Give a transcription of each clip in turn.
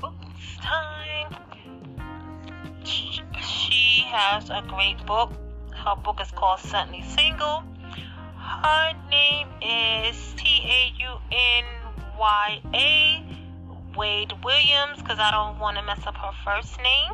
Books time. She has a great book. Her book is called Suddenly Single. Her name is T A U N Y A Wade Williams because I don't want to mess up her first name.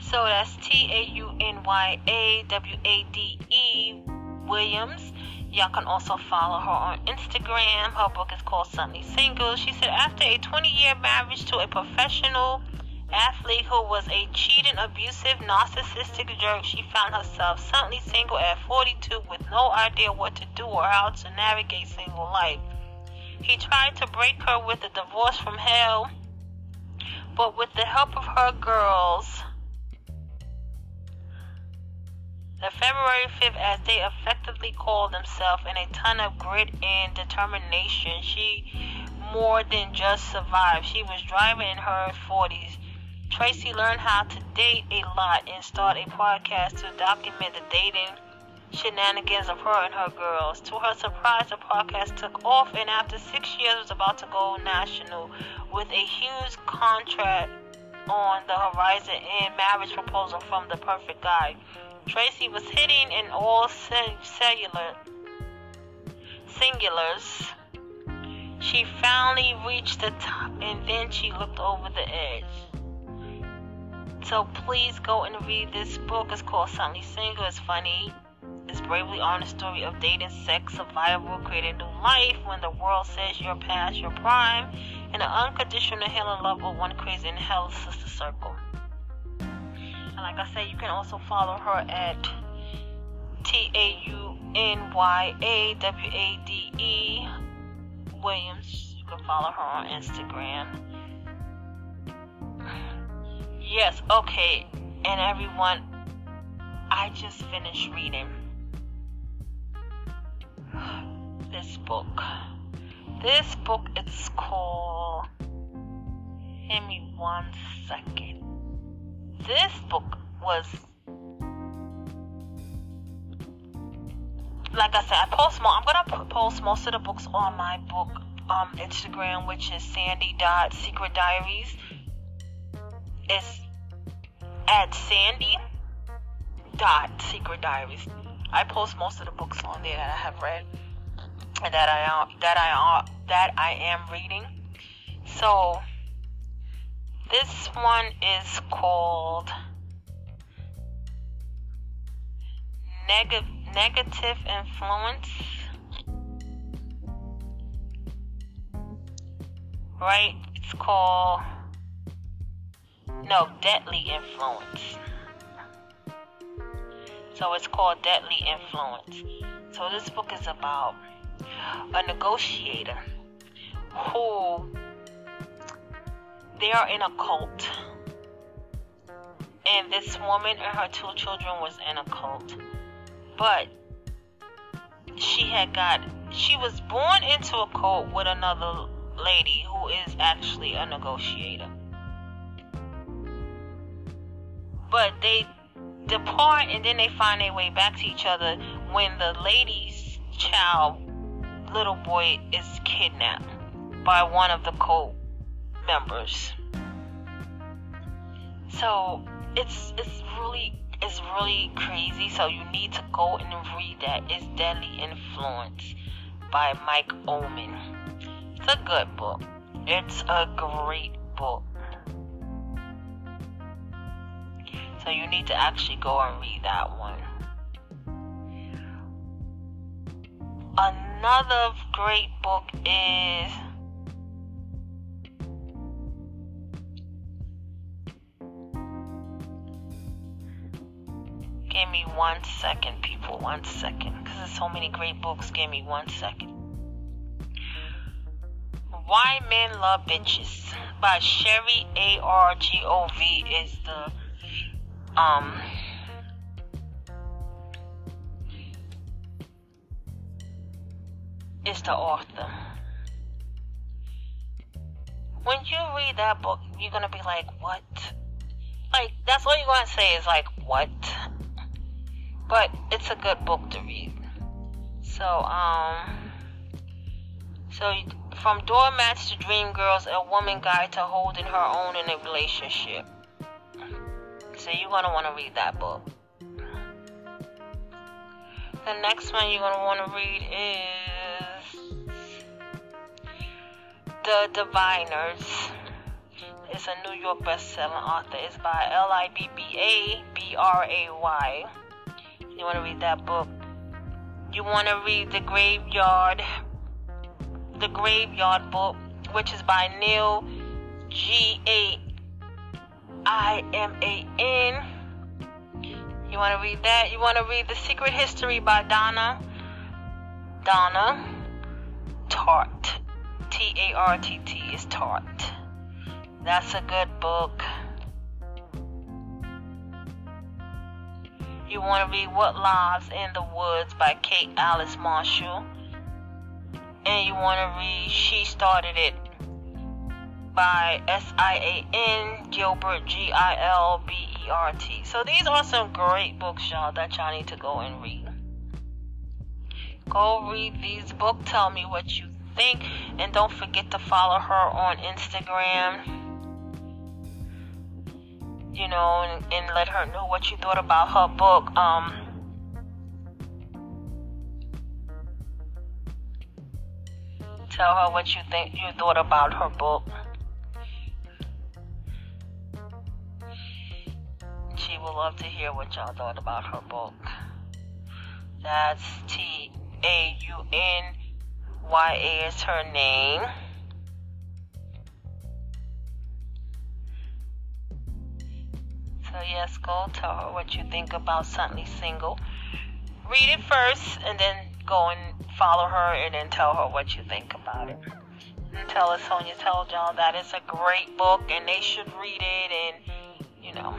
So that's T A U N Y A W A D E Williams. Y'all can also follow her on Instagram. Her book is called Suddenly Single. She said after a 20 year marriage to a professional athlete who was a cheating, abusive, narcissistic jerk, she found herself suddenly single at 42 with no idea what to do or how to navigate single life. He tried to break her with a divorce from hell, but with the help of her girls, the February 5th, as they effectively called themselves, in a ton of grit and determination, she more than just survived. She was driving in her 40s. Tracy learned how to date a lot and start a podcast to document the dating shenanigans of her and her girls. To her surprise, the podcast took off, and after six years, was about to go national with a huge contract on the horizon and marriage proposal from the perfect guy. Tracy was hitting in all cellular singulars. She finally reached the top, and then she looked over the edge. So please go and read this book. It's called Suddenly Single. It's funny It's bravely honest story of dating, sex, survival, creating new life when the world says you're past your prime, and an unconditional healing love of one crazy in hell sister circle. Like I said, you can also follow her at T A U N Y A W A D E Williams. You can follow her on Instagram. Yes, okay. And everyone, I just finished reading this book. This book is called. Give me one second. This book was. Like I said, I post more. I'm gonna post most of the books on my book um, Instagram, which is Sandy dot Secret Diaries. It's at Sandy dot Secret Diaries. I post most of the books on there that I have read and that I am that I am that I am reading. So this one is called Neg- Negative Influence. Right? It's called no, Deadly Influence. So it's called Deadly Influence. So this book is about a negotiator who they are in a cult. And this woman and her two children was in a cult. But she had got she was born into a cult with another lady who is actually a negotiator. But they depart and then they find their way back to each other when the lady's child, little boy, is kidnapped by one of the cult members. So it's it's really it's really crazy. So you need to go and read that. It's Deadly Influence by Mike Omer. It's a good book. It's a great book. So you need to actually go and read that one. Another great book is Give me one second, people. One second. Because there's so many great books. Give me one second. Why Men Love Bitches by Sherry A R G O V is the um is the author. When you read that book, you're gonna be like, what? Like, that's all you're gonna say is like, what? But it's a good book to read. So, um, so From Doormats to Dream Girls, a woman guide to holding her own in a relationship. So you're gonna want to read that book. The next one you're gonna want to read is The Diviners. It's a New York best-selling author. It's by L I B B A B R A Y. You want to read that book? You want to read The Graveyard the Graveyard Book, which is by Neil G A I M A N. You want to read that? You want to read The Secret History by Donna Donna Tartt. T A R T T is Tartt. That's a good book. You want to read What Lives in the Woods by Kate Alice Marshall and you want to read She Started It by S I A N Gilbert G I L B E R T. So these are some great books, y'all, that y'all need to go and read. Go read these books. Tell me what you think, and don't forget to follow her on Instagram. You know, and, and let her know what you thought about her book. Um, tell her what you think you thought about her book. She would love to hear what y'all thought about her book. That's T A U N Y A is her name. Yes, go tell her what you think about Suddenly Single. Read it first and then go and follow her and then tell her what you think about it. And tell us, Sonia told y'all that it's a great book and they should read it and, you know.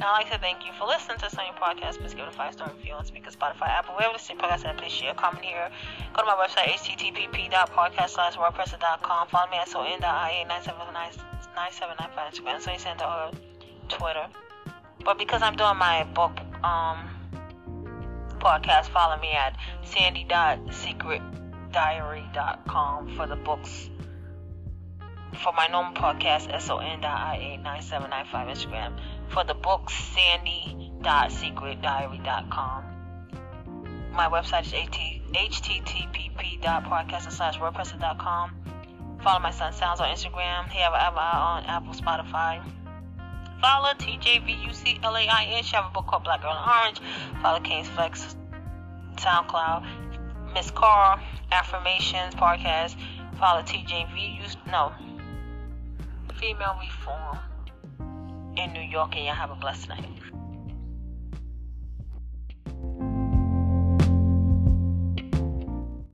I'd like to thank you for listening to Sonia Podcast. Please give it a five star review on Spreaker, Spotify, Apple, wherever the podcast and please share, comment here. Go to my website, http.podcast.wordpress.com. Follow me at son.ia97995 Instagram, Sonia Center, or Twitter. But because I'm doing my book, um, podcast, follow me at sandy.secretdiary.com for the books. For my normal podcast, son.ia9795 Instagram. For the books, sandy.secretdiary.com. My website is http.podcast slash. Follow my son Sounds on Instagram. He have an on Apple, Spotify. Follow TJVUCLAIN. She have a book called Black Girl in Orange. Follow King's Flex, SoundCloud. Miss Carl, Affirmations Podcast. Follow TJV. No. Female Reform in New York. And y'all have a blessed night.